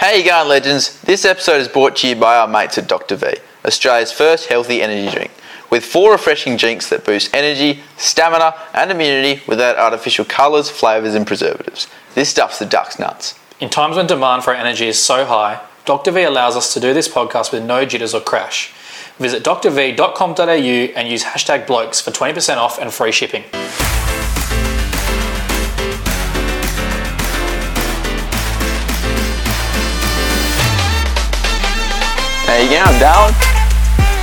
How you going, legends? This episode is brought to you by our mates at Dr. V, Australia's first healthy energy drink, with four refreshing drinks that boost energy, stamina, and immunity without artificial colours, flavours, and preservatives. This stuff's the duck's nuts. In times when demand for energy is so high, Dr. V allows us to do this podcast with no jitters or crash. Visit doctorv.com.au and use hashtag blokes for 20% off and free shipping. You going, Darwin?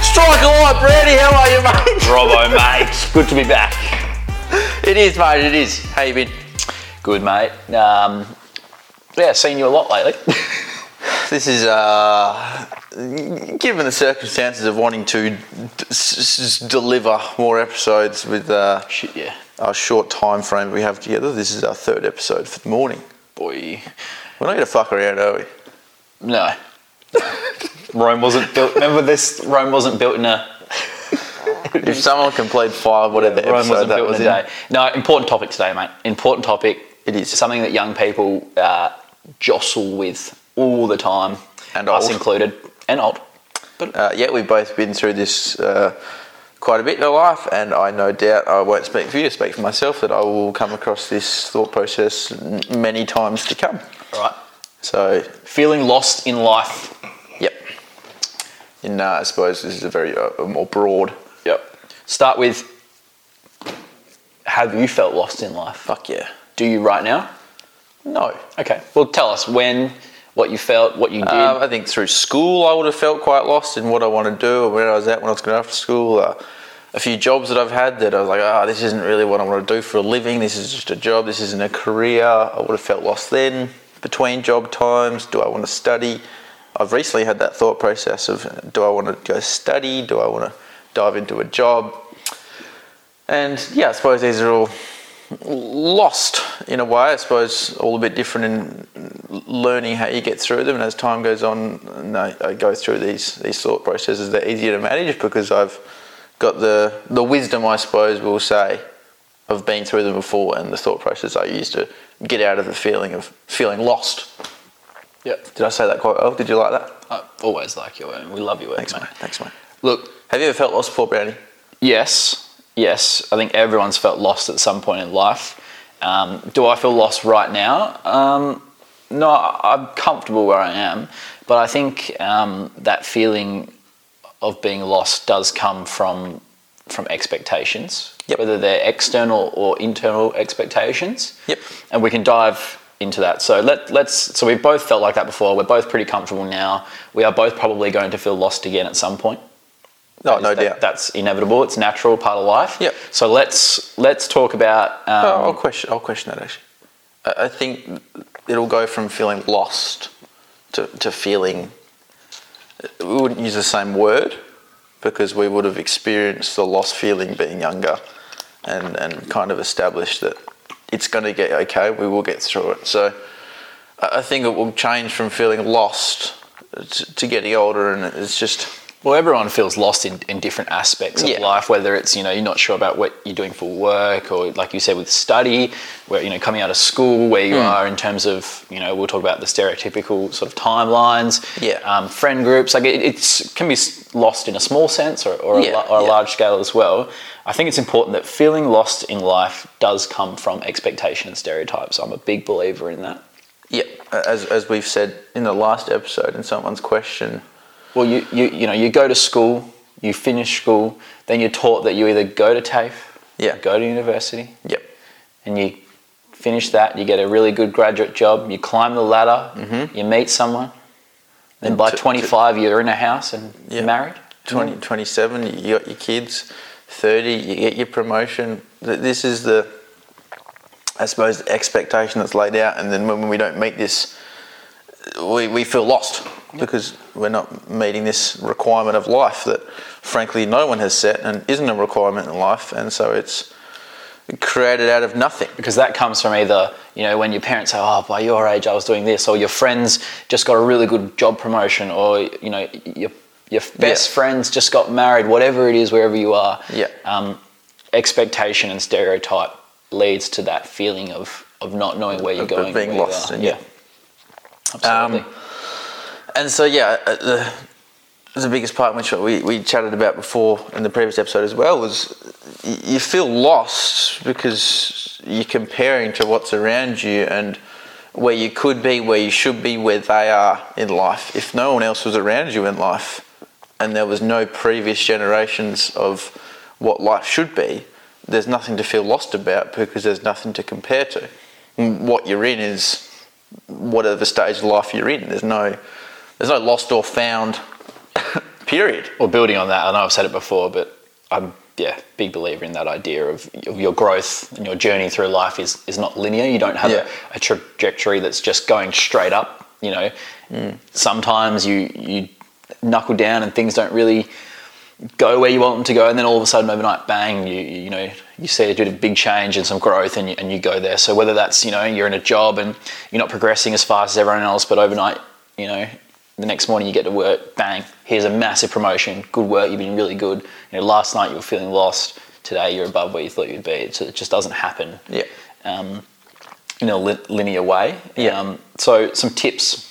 Strike a light, Brady. How are you, mate? Robbo, mate. Good to be back. It is, mate. It is. How you been? Good, mate. Um, yeah, seen you a lot lately. This is, uh, given the circumstances of wanting to d- s- s- deliver more episodes with uh, Shit, yeah. our short time frame we have together, this is our third episode for the morning. Boy. We're not going to fuck around, are we? No. Rome wasn't built. Remember this? Rome wasn't built in a. If someone can play five, whatever Rome episode wasn't that built was in a day. No, important topic today, mate. Important topic. It is. something that young people uh, jostle with all the time, And us old. included, and old. Uh, yeah, we've both been through this uh, quite a bit in our life, and I no doubt I won't speak for you, speak for myself, that I will come across this thought process many times to come. All right. So, Feeling lost in life. In, uh, I suppose this is a very uh, more broad. Yep. Start with. Have you felt lost in life? Fuck yeah. Do you right now? No. Okay. Well, tell us when, what you felt, what you did. Um, I think through school I would have felt quite lost in what I want to do or where I was at when I was going after school. Uh, a few jobs that I've had that I was like, ah, this isn't really what I want to do for a living. This is just a job. This isn't a career. I would have felt lost then. Between job times, do I want to study? I've recently had that thought process of, do I want to go study? Do I want to dive into a job? And yeah, I suppose these are all lost in a way. I suppose all a bit different in learning how you get through them. And as time goes on, I, I go through these these thought processes, they're easier to manage because I've got the the wisdom, I suppose, we'll say, of being through them before, and the thought process I use to get out of the feeling of feeling lost. Yep. Did I say that quite well? Did you like that? I always like your work. We love your work, Thanks, mate. mate. Thanks, mate. Look, Have you ever felt lost before, Brownie? yes, yes. I think everyone's felt lost at some point in life. Um, do I feel lost right now? Um, no, I'm comfortable where I am, but I think um, that feeling of being lost does come from from expectations, Yep. whether they're external or internal expectations. Yep. and we can dive into that. So let let's. So we've both felt like that before. We're both pretty comfortable now. We are both probably going to feel lost again at some point. No, no That- doubt. That's inevitable. It's natural, part of life. Yep. So let's let's talk about. Um, Oh, I'll question. I'll question that actually. I, I think it'll go from feeling lost to, to feeling. We wouldn't use the same word because we would have experienced the lost feeling being younger, and and kind of established that it's going to get okay. We will get through it. So I think it will change from feeling lost to, to getting older, and it's just Well, everyone feels lost in, in different aspects of Yeah. life, whether it's, you know, you're not sure about what you're doing for work or, like you said, with study, where, you know, coming out of school, where you Hmm. are in terms of, you know, we'll talk about the stereotypical sort of timelines, Yeah. um, friend groups. Like it it's, can be lost in a small sense or, or, Yeah, a, or a large scale as well. I think it's important that feeling lost in life does come from expectation and stereotypes. I'm a big believer in that. yeah. As as we've said in the last episode, in someone's question. Well, you, you, you know, you go to school, you finish school, then you're taught that you either go to TAFE, Yeah. go to university, Yep. and you finish that, you get a really good graduate job, you climb the ladder, mm-hmm. you meet someone, then by to- 25 you're in a house and Yeah. you're married. 20, 27, you got your kids, 30, you get your promotion. Th- This is the, I suppose, the expectation that's laid out. And then when we don't meet this, we, we feel lost because we're not meeting this requirement of life that, frankly, no one has set and isn't a requirement in life. And so it's created out of nothing. Because that comes from either, you know, when your parents say, oh, by your age I was doing this, or your friends just got a really good job promotion, or, you know, your, your best Yeah. friends just got married, whatever it is, wherever you are. Yeah. Um, expectation and stereotype leads to that feeling of, of not knowing where you're Of- of going. being lost and yeah. Absolutely. Um, and so yeah, uh, the, the biggest part which we, we chatted about before in the previous episode as well was you feel lost because you're comparing to what's around you and where you could be, where you should be, where they are in life. If no one else was around you in life and there was no previous generations of what life should be, there's nothing to feel lost about because there's nothing to compare to. What you're in is whatever stage of life you're in. There's no there's no lost or found period. Well, building on that, I know I've said it before, but I'm yeah big believer in that idea of, of your growth and your journey through life is is not linear. You don't have Yeah. a, a trajectory that's just going straight up. You know, mm. sometimes you you knuckle down and things don't really go where you want them to go, and then all of a sudden overnight, bang, you you know you see a bit big change and some growth, and you, and you go there. So whether that's you know you're in a job and you're not progressing as fast as everyone else, but overnight, you know, the next morning you get to work, bang, here's a massive promotion, good work, you've been really good. You know, last night you were feeling lost, today you're above where you thought you'd be. It's, it just doesn't happen. Yeah. Um, in a li- linear way. Yeah. Um, so some tips.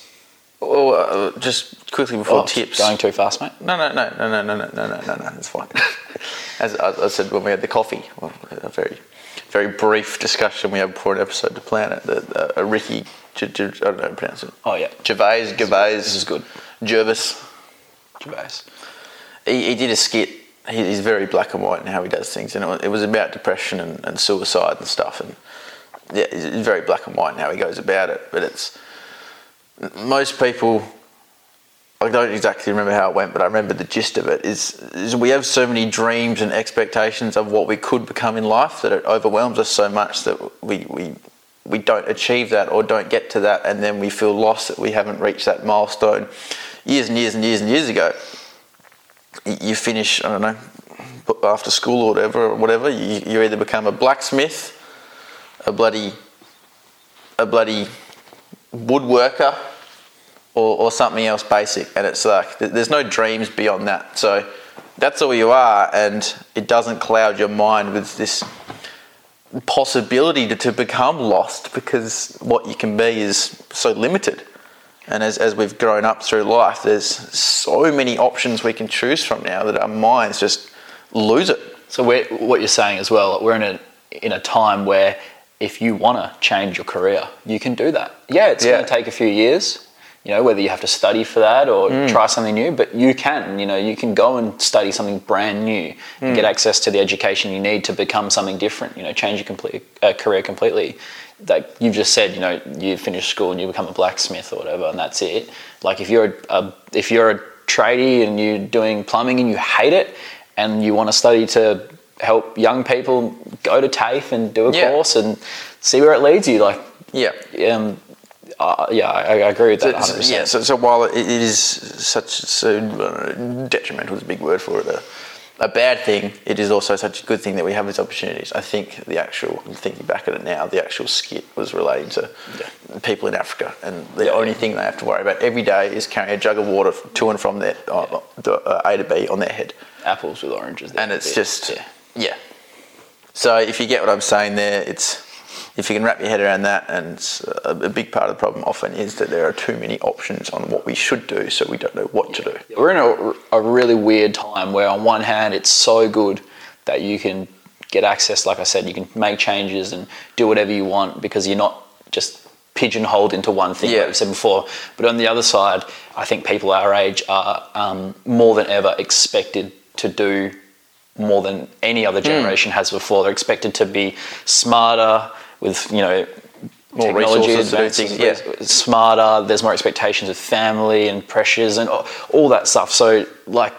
Well, uh, just quickly before Oh, tips. Going too fast, mate. No, no, no, no, no, no, no, no, no, no, no. It's fine. As I, I said when we had the coffee, well, a very, very brief discussion we had before an episode to plan it. That uh, Ricky, J- J- I don't know how to pronounce it. Oh yeah, Gervais, Gervais. this is good. Jervis. Gervais. He, he did a skit. He, he's very black and white in how he does things, and it was, it was about depression and, and suicide and stuff. And yeah, he's very black and white in how he goes about it. But it's most people. I don't exactly remember how it went, but I remember the gist of it. Is, is we have so many dreams and expectations of what we could become in life that it overwhelms us so much that we, we we don't achieve that or don't get to that, and then we feel lost that we haven't reached that milestone years and years and years and years ago you finish, I don't know, after school or whatever, whatever, you, you either become a blacksmith, a bloody, a bloody woodworker, or, or something else basic. And it's like, there's no dreams beyond that. So that's all you are, and it doesn't cloud your mind with this possibility to, to become lost because what you can be is so limited. And as, as we've grown up through life, there's so many options we can choose from now that our minds just lose it. So we're, what you're saying as well, we're in a in a time where if you want to change your career, you can do that. Yeah, it's Yeah. going to take a few years. You know, whether you have to study for that or Mm. try something new, but you can. You know, you can go and study something brand new and Mm. get access to the education you need to become something different. You know, change your complete uh, career completely. Like you've just said, you know, you finish school and you become a blacksmith or whatever, and that's it. Like if you're a, a if you're a tradie and you're doing plumbing and you hate it, and you want to study to help young people go to TAFE and do a Yeah. course and see where it leads you. Like, Yeah. um, uh, yeah, I, I agree with that. So- 100%. so- yeah, so, so while it, is such so uh, detrimental is a big word for it, a, a bad thing, it is also such a good thing that we have these opportunities. I think the actual, I'm thinking back at it now, the actual skit was relating to people in Africa, and the Yeah, only thing they have to worry about every day is carrying a jug of water to and from their uh, the, uh, A to B on their head. Apples with oranges. and it's Yeah. just yeah. yeah. So if you get what I'm saying there, it's if you can wrap your head around that, and a, big part of the problem often is that there are too many options on what we should do, so we don't know what to do. We're in a, a really weird time where, on one hand, it's so good that you can get access. Like I said, you can make changes and do whatever you want because you're not just pigeonholed into one thing, Yeah. like we said before. But on the other side, I think people our age are um, more than ever expected to do more than any Hmm. other generation has before. They're expected to be smarter with, you know, More technology resources things, yeah. smarter. There's more expectations of family and pressures and all, all that stuff. So, like,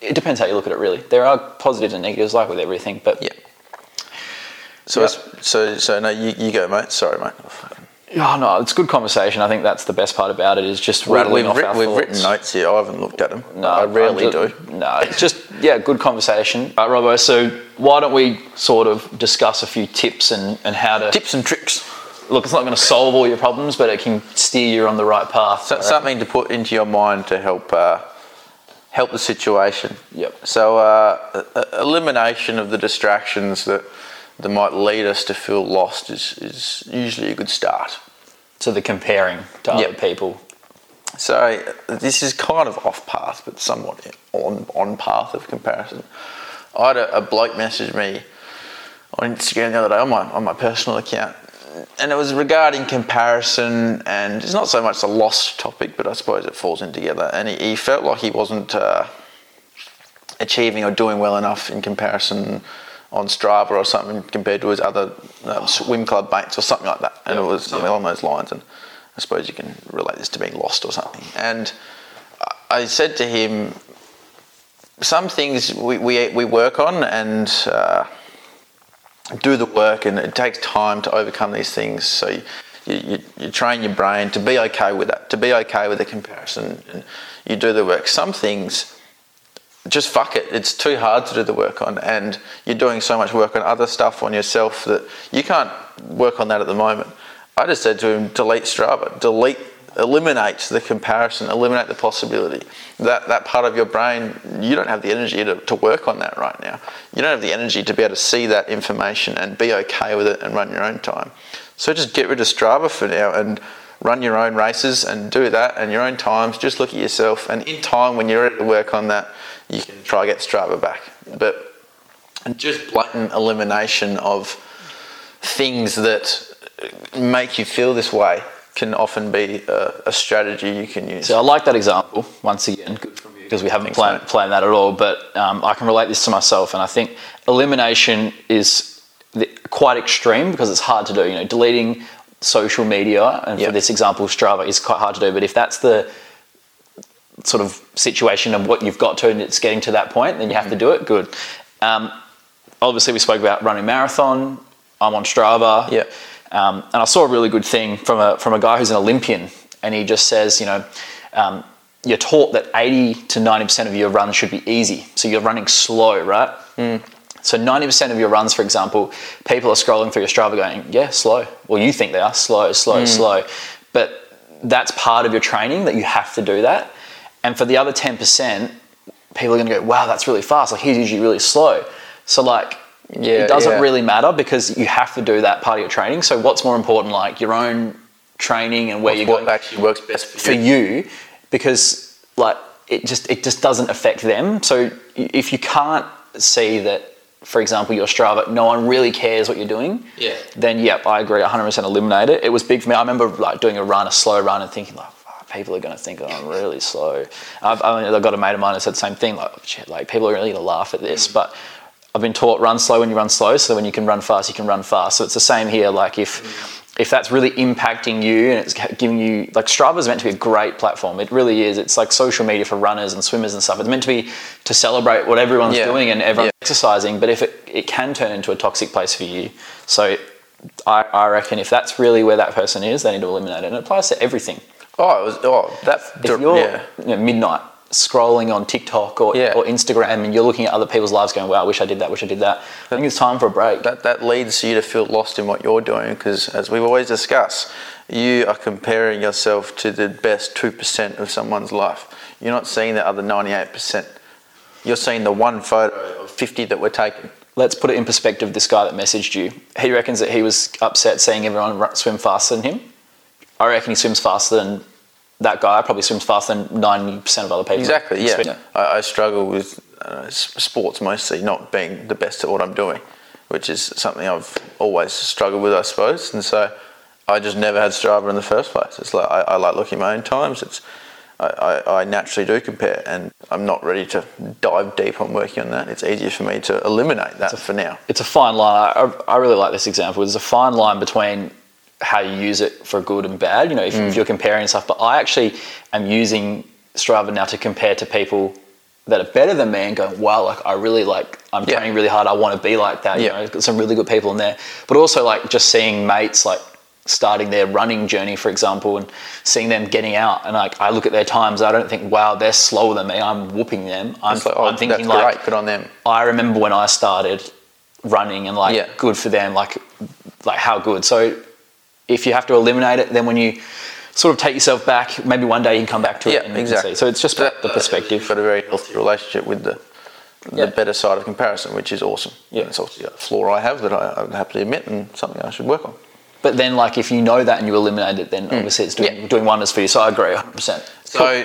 it depends how you look at it. Really, there are positives and negatives, like with everything. But Yeah. So Yeah. so so no, you, you go, mate. Sorry, mate. Oh no, it's good conversation. I think that's the best part about it is just rattling we've off writ- our we've thoughts. written notes here. I haven't looked at them. No, I rarely do. No, it's just yeah, good conversation. Right, Robbo. So why don't we sort of discuss a few tips and, and how to Tips and tricks. look? It's not going to solve all your problems, but it can steer you on the right path. So, reckon. something to put into your mind to help uh, help the situation. Yep. So uh, elimination of the distractions that that might lead us to feel lost is, is usually a good start. To the comparing to Yep. other people. So this is kind of off path, but somewhat on on path of comparison. I had a, a bloke message me on Instagram the other day on my on my personal account, and it was regarding comparison, and it's not so much a lost topic, but I suppose it falls in together. And he, he felt like he wasn't uh, achieving or doing well enough in comparison on Strava or something compared to his other um, swim club mates or something like that. And it was something along those lines. And I suppose you can relate this to being lost or something. And I said to him, some things we, we, we work on and uh, do the work, and it takes time to overcome these things. So you, you, you train your brain to be okay with that, to be okay with the comparison, and you do the work. Some things just fuck it. It's too hard to do the work on, and you're doing so much work on other stuff on yourself that you can't work on that at the moment. I just said to him, delete Strava, delete, eliminate the comparison, eliminate the possibility. That that part of your brain, you don't have the energy to, to work on that right now. You don't have the energy to be able to see that information and be okay with it and run your own time. So just get rid of Strava for now and run your own races and do that and your own times. Just look at yourself, and in time, when you're ready to work on that, you can try get Strava back. But just blatant elimination of things that make you feel this way can often be a, a strategy you can use. So I like that example once again, good from you because we haven't planned, so. planned that at all. But um, I can relate this to myself, and I think elimination is the, quite extreme because it's hard to do. You know, deleting social media, and Yep. for this example, Strava is quite hard to do. But if that's the sort of situation of what you've got to and it's getting to that point, then you have to do it. Good. Um, obviously, we spoke about running marathon. I'm on Strava. Yep. Um, and I saw a really good thing from a from a guy who's an Olympian, and he just says, you know, um, you're taught that 80 to 90 percent of your runs should be easy, so you're running slow, right? So 90% of your runs, for example, people are scrolling through your Strava going, yeah, slow. Well, you think they are slow, slow, hmm. slow. But that's part of your training that you have to do that. And for the other 10%, people are going to go, wow, that's really fast. Like he's usually really slow. So like, Yeah, it doesn't yeah. really matter because you have to do that part of your training. So what's more important, like your own training and where you're what going actually works best for for you. you because like it just it just doesn't affect them so if you can't see that for example your strava no one really cares what you're doing Yeah. then yep i agree 100% eliminate it it was big for me i remember like doing a run a slow run and thinking like "Fuck, people are going to think i'm really slow I've, I've got a mate of mine who said the same thing like shit like people are really going to laugh at this mm. but I've been taught run slow when you run slow, so when you can run fast, you can run fast. So it's the same here. Like if mm. If that's really impacting you and it's giving you like Strava is meant to be a great platform. It really is. It's like social media for runners and swimmers and stuff. It's meant to be to celebrate what everyone's Yeah. doing and everyone's Yeah. exercising. But if it, it can turn into a toxic place for you, so I, I reckon if that's really where that person is, they need to eliminate it. And it applies to everything. Oh, it was oh that If you're yeah. you know, midnight scrolling on TikTok or, Yeah. or Instagram and you're looking at other people's lives going, wow, I wish I did that, wish I did that. I think it's time for a break. that that leads you to feel lost in what you're doing because as we've always discussed you are comparing yourself to the best 2% of someone's life you're not seeing the other 98% you're seeing the one photo of 50 that were taken Let's put it in perspective. This guy that messaged you, he reckons that he was upset seeing everyone swim faster than him. I reckon he swims faster than that guy. Probably swims faster than ninety percent of other people. exactly yeah, Swim. I, I struggle with uh, sports mostly not being the best at what i'm doing which is something i've always struggled with i suppose and so i just never had strava in the first place it's like i, I like looking at my own times it's I, I, I naturally do compare, and I'm not ready to dive deep on working on that. It's easier for me to eliminate that for now. It's a fine line. I, I really like this example. There's a fine line between how you use it for good and bad. You know, if, Mm. if you're comparing stuff, but I actually am using Strava now to compare to people that are better than me and going, wow, like I really like, I'm Yeah. training really hard. I want to be like that. You Yeah. know, got some really good people in there. But also like just seeing mates like starting their running journey, for example, and seeing them getting out. And like I look at their times, I don't think, wow, they're slower than me. I'm whooping them. I'm, like, oh, I'm thinking like. Good on them. I remember when I started running and like Yeah. good for them, like like how good. So if you have to eliminate it, then when you sort of take yourself back, maybe one day you can come back to it. And, and exactly. see. So it's just That- the perspective. You've got a very healthy relationship with the the Yeah. better side of comparison, which is awesome. Yeah. it's obviously a flaw I have that I, I would happily admit, and something I should work on. But then, like, if you know that and you eliminate it, then hmm. obviously it's doing. Yeah. doing wonders for you. So I agree 100%. So,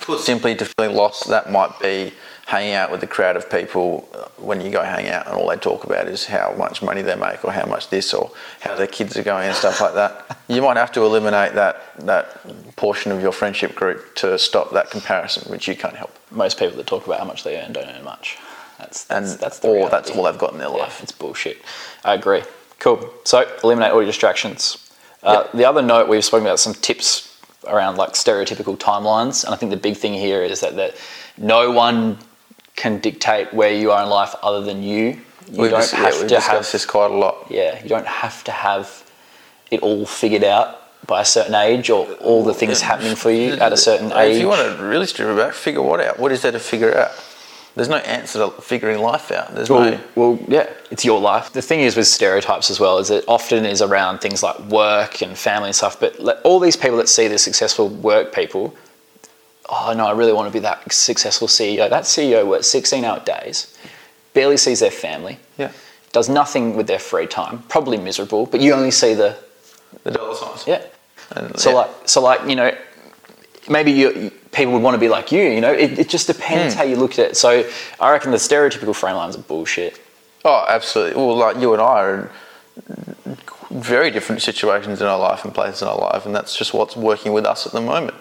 put simply, to feeling lost, that might be hanging out with a crowd of people uh, when you go hang out and all they talk about is how much money they make or how much this or how their kids are going and stuff like that. You might have to eliminate that, that portion of your friendship group to stop that comparison, which you can't help. Most people that talk about how much they earn don't earn much. That's, And that's, that's the or reality. that's all they've got in their Yeah, life. it's bullshit. I agree. Cool. So eliminate all your distractions. Uh, The other note we've spoken about some tips around like stereotypical timelines, and I think the big thing here is that that no one can dictate where you are in life other than you. You We've, don't yeah, have we've to have this quite a lot. yeah. You don't have to have it all figured out by a certain age or all the things happening for you at a certain age. If you want to really strip it back, figure what out? What is there to figure out? There's no answer to figuring life out. There's Well, no. well, yeah, it's your life. The thing is with stereotypes as well is it often is around things like work and family and stuff. But all these people that see the successful work people, oh no, I really want to be that successful CEO. That CEO works 16 hour days, barely sees their family, Yeah. does nothing with their free time, probably miserable, but you only see the, The dollar signs. yeah. And, So yeah. like, so like, you know, maybe you, people would want to be like you. You know, it, it just depends hmm. how you look at it. So I reckon the stereotypical frame lines are bullshit. Oh, absolutely. Well, like you and I are in very different situations in our life and places in our life, and that's just what's working with us at the moment.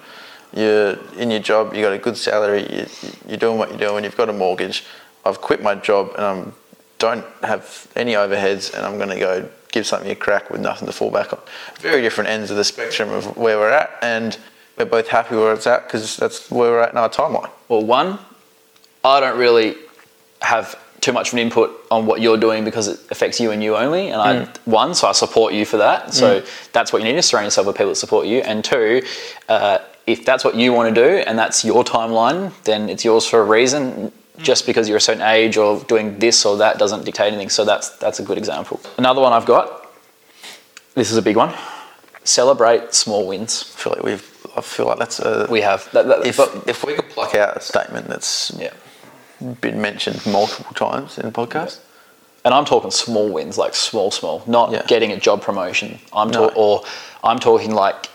You're in your job, you got a good salary, you, you're doing what you're doing, you've got a mortgage. I've quit my job and I don't have any overheads, and I'm going to go give something a crack with nothing to fall back on. Very different ends of the spectrum of where we're at, and we're both happy where it's at because that's where we're at in our timeline. Well, one, I don't really have too much of an input on what you're doing because it affects you and you only. And I, one, so I support you for that. So that's what you need to surround yourself with people that support you. And two, uh, if that's what you want to do and that's your timeline, then it's yours for a reason. Just because you're a certain age or doing this or that doesn't dictate anything. So that's that's a good example. Another one I've got. This is a big one. Celebrate small wins. I feel like we've. I feel like that's a. We have. That, that, if, but- if we could pluck out a statement that's yeah. been mentioned multiple times in the podcast, and I'm talking small wins, like small, small, not Yeah. getting a job promotion. I'm No. ta- or I'm talking like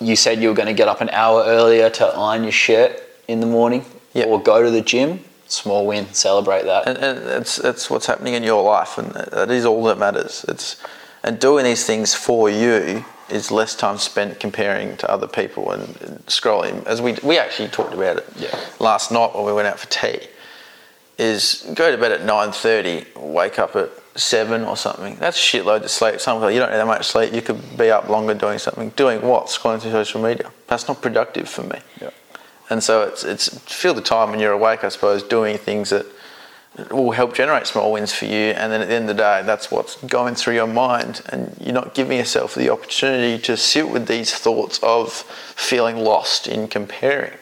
you said you were going to get up an hour earlier to iron your shirt in the morning, Yeah. or go to the gym. Small win, celebrate that. and, and that's that's what's happening in your life, and that is all that matters. It's and doing these things for you is less time spent comparing to other people and, and scrolling. As we we actually talked about it Yeah. last night when we went out for tea. Is go to bed at nine thirty, wake up at seven or something. That's a shitload of sleep. Some people you don't need that much sleep. You could be up longer doing something. Doing what? Scrolling through social media. That's not productive for me. Yeah. And so it's it's feel the time when you're awake, I suppose, doing things that will help generate small wins for you. And then at the end of the day, that's what's going through your mind, and you're not giving yourself the opportunity to sit with these thoughts of feeling lost in comparing.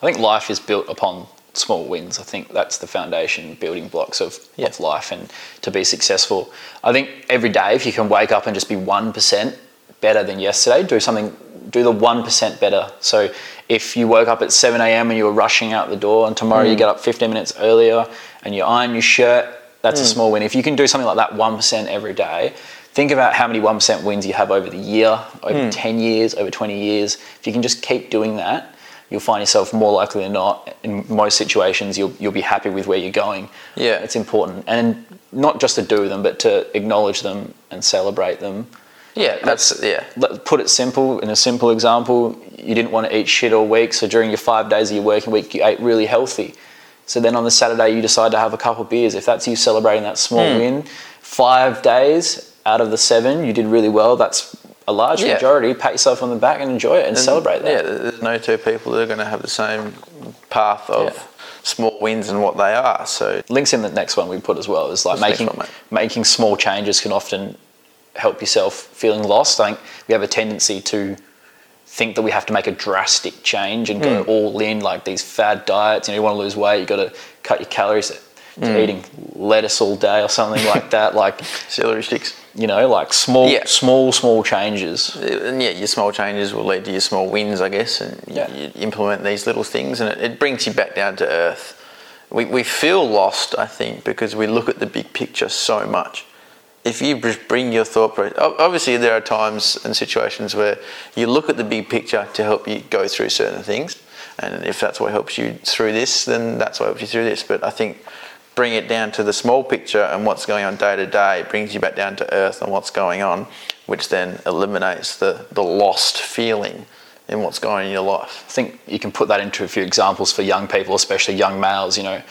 I think life is built upon small wins. I think that's the foundation, building blocks of, Yeah. of life and to be successful. I think every day, if you can wake up and just be 1% better than yesterday, do something, do the 1% better. So if you woke up at 7 a.m. and you were rushing out the door and tomorrow you mm. get up 15 minutes earlier and you iron your shirt, that's a mm. small win. If you can do something like that 1% every day, think about how many 1% wins you have over the year, over mm. 10 years, over 20 years. If you can just keep doing that, you'll find yourself more likely than not in most situations you'll, you'll be happy with where you're going Yeah. it's important and not just to do them but to acknowledge them and celebrate them Yeah, that's yeah. Put it simple in a simple example you didn't want to eat shit all week so during your five days of your working week you ate really healthy so then on the saturday you decide to have a couple of beers if that's you celebrating that small Hmm. win five days out of the seven you did really well that's a large Yeah. majority pat yourself on the back and enjoy it and, celebrate that Yeah, there's no two people that are going to have the same path of Yeah. small wins and what they are. So links in the next one we put as well is like What's making one, making small changes can often help yourself feeling lost. I think we have a tendency to think that we have to make a drastic change and go Hmm. all in like these fad diets. You know, you want to lose weight, you got to cut your calories Hmm. eating lettuce all day or something like that. Like celery sticks. you know, like small, Yeah. small, small changes. And yeah, your small changes will lead to your small wins, I guess, and you- Yeah. you, implement these little things, and it, it brings you back down to earth. We, we feel lost, I think, because we look at the big picture so much. if you bring your thought process, obviously there are times and situations where you look at the big picture to help you go through certain things, and if that's what helps you through this, then that's what helps you through this. But I think bring it down to the small picture and what's going on day to day It brings you back down to earth and what's going on, which then eliminates the, the lost feeling in what's going on in your life. I think you can put that into a few examples for young people, especially young males. You know,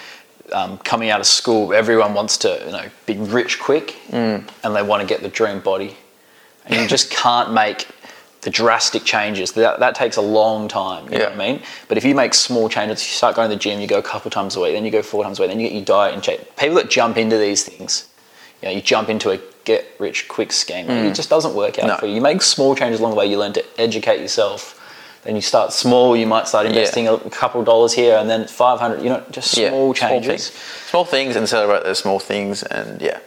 um, coming out of school, everyone wants to you know be rich quick, Mm. and they want to get the dream body, and you just can't make the drastic changes. That, that takes a long time. You know what I mean? But if you make small changes, you start going to the gym, you go a couple times a week, then you go four times a week, then you get your diet in shape. People that jump into these things, you know, you jump into a get rich quick scheme. It just doesn't work out Mm. No. for you. You make small changes along the way. You learn to educate yourself. Then you start small. You might start investing a couple of dollars here, and then five hundred. You know, just small changes. things. Small things and celebrate those small things and yeah.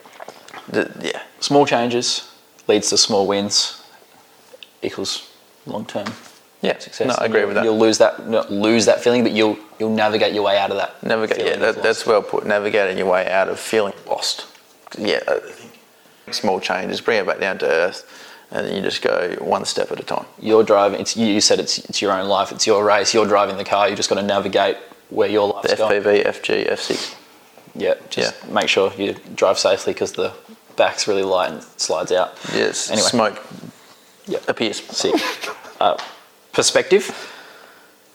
Yeah. Small changes leads to small wins equals long term Yeah. success. No, I agree with that. You'll lose that lose that feeling, but you'll you'll navigate your way out of that. Navigate, yeah, that, that's well put. Navigating your way out of feeling lost. Yeah, uh, I think small changes, bring it back down to earth, and then you just go one step at a time. you're driving. It's you said it's it's your own life. It's your race. You're driving the car. You just got to navigate where your The life's going. FPV, FG, F6. Yeah, just make sure you drive safely because the back's really light and slides out. Yes, Anyway. smoke Yep. appears. Sick. uh, perspective.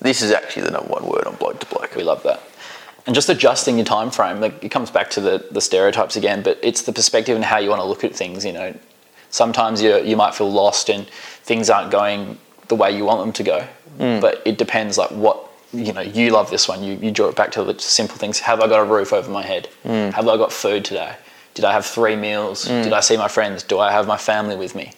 This is actually the number one word on bloke to bloke. We love that. And just adjusting your time frame, like it comes back to the, the stereotypes again, but it's the perspective and how you want to look at things. You know, sometimes you you might feel lost and things aren't going the way you want them to go. Mm. But it depends, like what you know. You love this one. You you draw it back to the simple things. Have I got a roof over my head? Mm. Have I got food today? Did I have three meals? Mm. Did I see my friends? Do I have my family with me?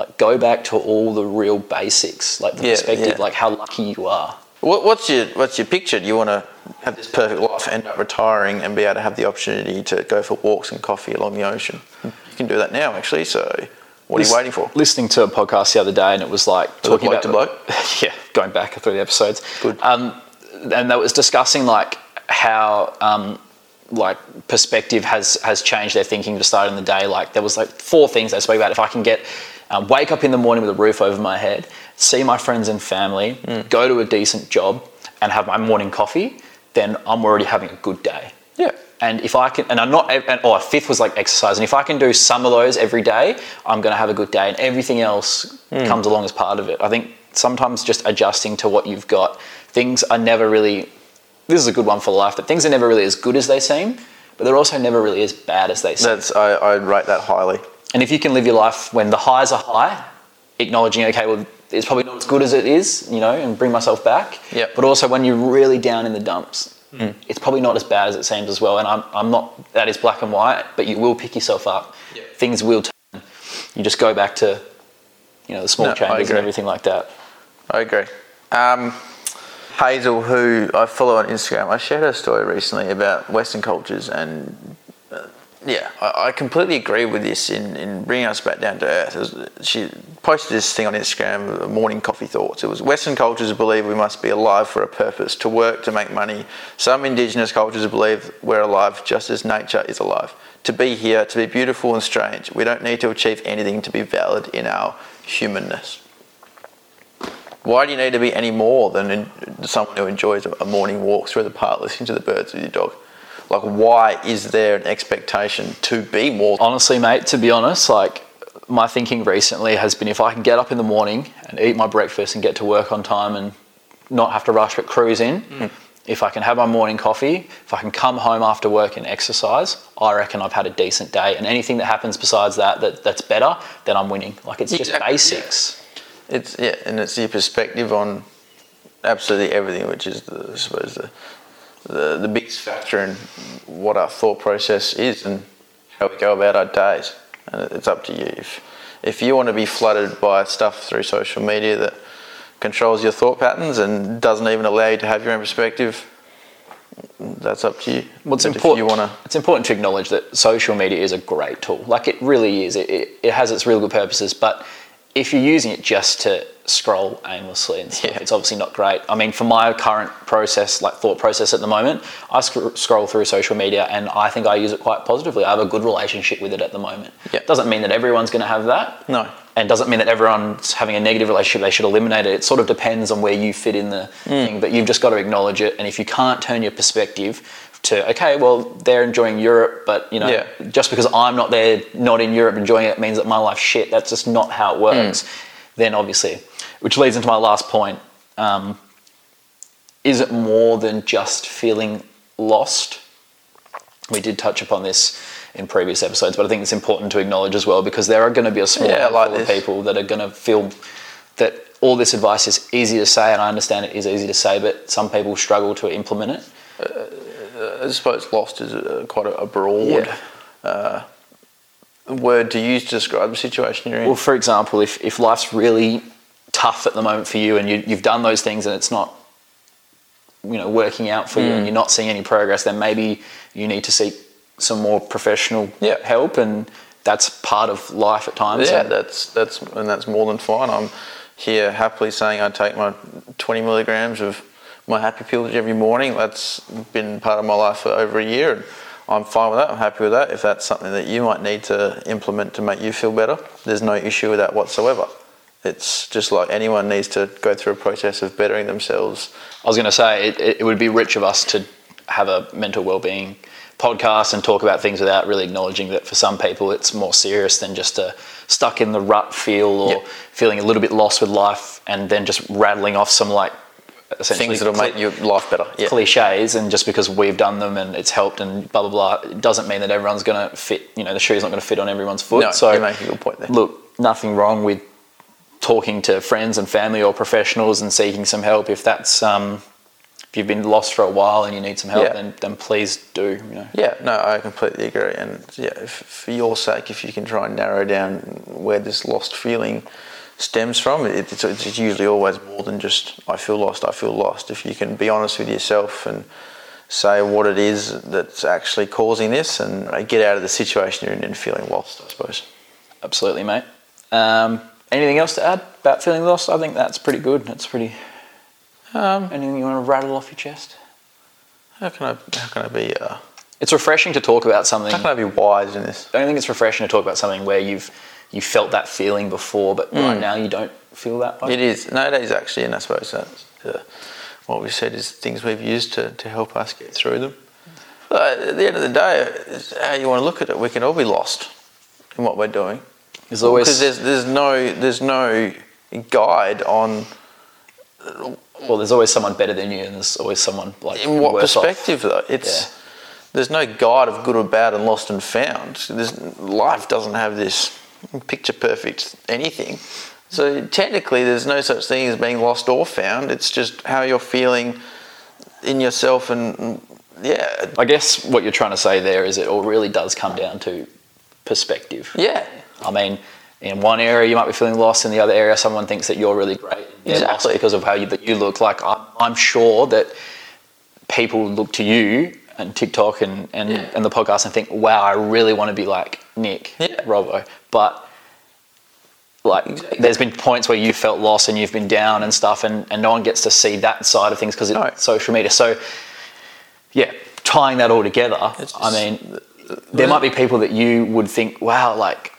Like go back to all the real basics, like the Yeah, perspective, yeah. like how lucky you are. What, what's your what's your picture? Do you want to have this perfect life, end up retiring, and be able to have the opportunity to go for walks and coffee along the ocean? You can do that now, actually. So, what are you waiting for? Listening to a podcast the other day, and it was like talking bloke about to bloke? yeah, going back through the episodes. Good. Um, and that was discussing like how um, like perspective has has changed their thinking to start in the day. Like there was like four things they spoke about. If I can get um, wake up in the morning with a roof over my head, see my friends and family, Mm. go to a decent job, and have my morning coffee, then I'm already having a good day. Yeah. And if I can, and I'm not, and, or a fifth was like exercise. And if I can do some of those every day, I'm going to have a good day. And everything else comes along as part of it. I think sometimes just adjusting to what you've got, things are never really, this is a good one for life, that things are never really as good as they seem, but they're also never really as bad as they seem. That's I, I rate that highly. And if you can live your life when the highs are high, acknowledging, okay, well, it's probably not as good as it is, you know, and bring myself back. Yep. But also when you're really down in the dumps, it's probably not as bad as it seems as well. And I'm, I'm not, that is black and white, but you will pick yourself up. Yep. Things will turn. You just go back to, you know, the small No, changes and everything like that. I agree. Um, Hazel, who I follow on Instagram, I shared her story recently about Western cultures, and yeah, I, I completely agree with this in, in bringing us back down to earth. Was- she posted this thing on Instagram, uh, morning coffee thoughts. It was Western cultures believe we must be alive for a purpose, to work, to make money. Some indigenous cultures believe we're alive just as nature is alive. To be here, to be beautiful and strange. We don't need to achieve anything to be valid in our humanness. Why do you need to be any more than someone who enjoys a morning walk through the park listening to the birds with your dog? Like, why is there an expectation to be more? Honestly, mate, to be honest, like my thinking recently has been if I can get up in the morning and eat my breakfast and get to work on time and not have to rush but cruise in, hmm. if I can have my morning coffee, if I can come home after work and exercise, I reckon I've had a decent day. And anything that happens besides that, that that's better, then I'm winning. Like it's just Exactly, basics. It's yeah, and it's your perspective on absolutely everything, which is the, I suppose the, the the biggest factor in what our thought process is and how we go about our days. And it's up to you. If if you want to be flooded by stuff through social media that controls your thought patterns and doesn't even allow you to have your own perspective, that's up to you. What's But important? You want to It's important to acknowledge that social media is a great tool. Like it really is. It, it, it has its real good purposes, but if you're using it just to scroll aimlessly and stuff, Yeah. it's obviously not great. I mean, for my current process, like thought process at the moment, I sc- scroll through social media and I think I use it quite positively. I have a good relationship with it at the moment. Yeah. Doesn't mean that everyone's going to have that. No. And doesn't mean that everyone's having a negative relationship, they should eliminate it. It sort of depends on where you fit in the Mm. thing, but you've just got to acknowledge it. And if you can't turn your perspective to, okay, well, they're enjoying Europe, but you know, Yeah. just because I'm not there, not in Europe enjoying it, means that my life's shit. That's just not how it works. Then obviously, which leads into my last point. Um, is it more than just feeling lost? We did touch upon this in previous episodes, but I think it's important to acknowledge as well because there are going to be a small Yeah, like of people that are going to feel that all this advice is easy to say, and I understand it is easy to say, but some people struggle to implement it. I suppose lost is a, quite a, a broad uh, word to use to describe the situation you're in. Well, for example, if, if life's really tough at the moment for you and you, you've done those things and it's not, you know, working out for you Mm. and you're not seeing any progress, then maybe you need to seek some more professional Yeah. help, and that's part of life at times. yeah, And- that's that's and that's more than fine. I'm here happily saying I take my 20 milligrams of my happy pills every morning. That's been part of my life for over a year, and I'm fine with that. I'm happy with that. If that's something that you might need to implement to make you feel better, there's no issue with that whatsoever. It's just like anyone needs to go through a process of bettering themselves. I was going to say it, it would be rich of us to have a mental well-being podcast and talk about things without really acknowledging that for some people it's more serious than just a stuck in the rut feel or Yep. feeling a little bit lost with life and then just rattling off some like Things that'll make your life better. Yeah. cliches and just because we've done them and it's helped and blah blah blah it doesn't mean that everyone's going to fit you know the shoe's not going to fit on everyone's foot No, so you make a good point there. look nothing wrong with talking to friends and family or professionals and seeking some help if that's um, if you've been lost for a while and you need some help Yeah. then then please do you know Yeah, no, I completely agree. And yeah, if, for your sake, if you can try and narrow down where this lost feeling stems from, it, it's, it's usually always more than just I feel lost, I feel lost. If you can be honest with yourself and say what it is that's actually causing this and uh, get out of the situation you're in and feeling lost, I suppose. absolutely mate um, anything else to add about feeling lost I think that's pretty good that's pretty Um, anything you want to rattle off your chest how can I how can I be uh, it's refreshing to talk about something how can I be wise in this? I don't think it's refreshing to talk about something where you've you felt that feeling before, but right now you don't feel that way. Mm. It is. No, it is actually, and I suppose that's uh, what we said is things we've used to, to help us get through them. But at the end of the day, it's how you want to look at it, we can all be lost in what we're doing There's always because there's there's no there's no guide on well, there's always someone better than you, and there's always someone like in what worse off. perspective though. It's there's no guide of good or bad and lost and found. There's, life doesn't have this picture perfect anything. So technically, there's no such thing as being lost or found. It's just how you're feeling in yourself, and yeah, I guess what you're trying to say there is it all really does come down to perspective. yeah, I mean, in one area you might be feeling lost, in the other area someone thinks that you're really great. Exactly. because of how you, that you look. Like I'm, I'm sure that people look to you and TikTok and, and, Yeah. and the podcast and think, wow, I really want to be like Nick Yeah. Robbo. But like Exactly. there's been points where you felt lost and you've been down and stuff and, and no one gets to see that side of things because it's No. social media. So yeah, tying that all together, It's I mean, there might be people that you would think, wow, like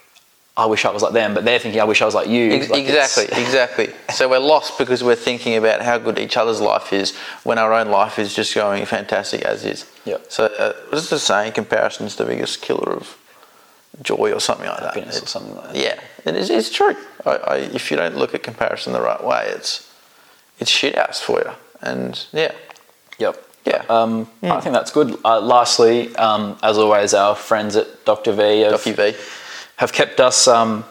I wish I was like them, but they're thinking, I wish I was like you. Like, exactly, exactly. So we're lost because we're thinking about how good each other's life is when our own life is just going fantastic as is. Yeah. So uh, what is the saying? Comparison is the biggest killer of joy or something like that. Happiness or something like that. Yeah, it is. It's true. I, I, if you don't look at comparison the right way, it's it's shit house for you. And yeah, Yep. yeah. Um, I think that's good. Uh, lastly, um, as always, our friends at Dr. V have, V. have kept us. Um,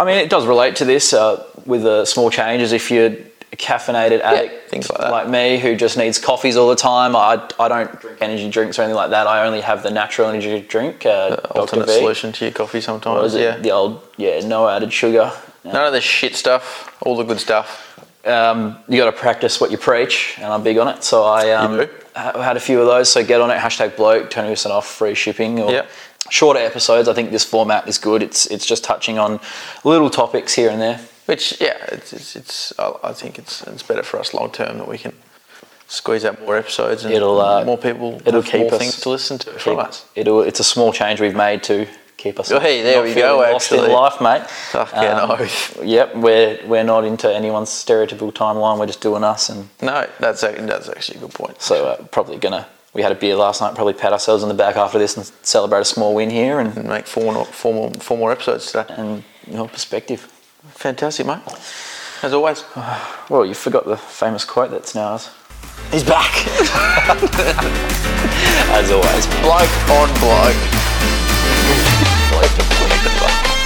I mean, it does relate to this uh, with the small changes. If you're a caffeinated addict, things like that. me, who just needs coffees all the time, I, I don't drink energy drinks or anything like that. I only have the natural energy drink, uh. Alternate V. solution to your coffee sometimes. Yeah. The old, yeah, no added sugar. None of the shit stuff. All the good stuff. um, you got to practice what you preach, and I'm big on it. So I um, had a few of those. So get on it. Hashtag bloke, twenty percent off, free shipping. Or Yep. shorter episodes. I think this format is good. It's it's just touching on little topics here and there. Which yeah, it's it's, it's I think it's it's better for us long term that we can squeeze out more episodes and It'll, uh, more people it'll keep more us- things to listen to from us. It'll, it's a small change we've made to keep us. Oh, hey, there we go, Lost in life, mate. Fucking oath. Yep, we're we're not into anyone's stereotypical timeline. We're just doing us, and No, that's ac- that's actually a good point. so uh, probably gonna. We had a beer last night. Probably pat ourselves on the back after this and celebrate a small win here and And make four more, four more, four more episodes today. and perspective. Fantastic, mate. As always. Well, you forgot the famous quote that's now ours. He's back. As always. Bloke on bloke. bloke bloke.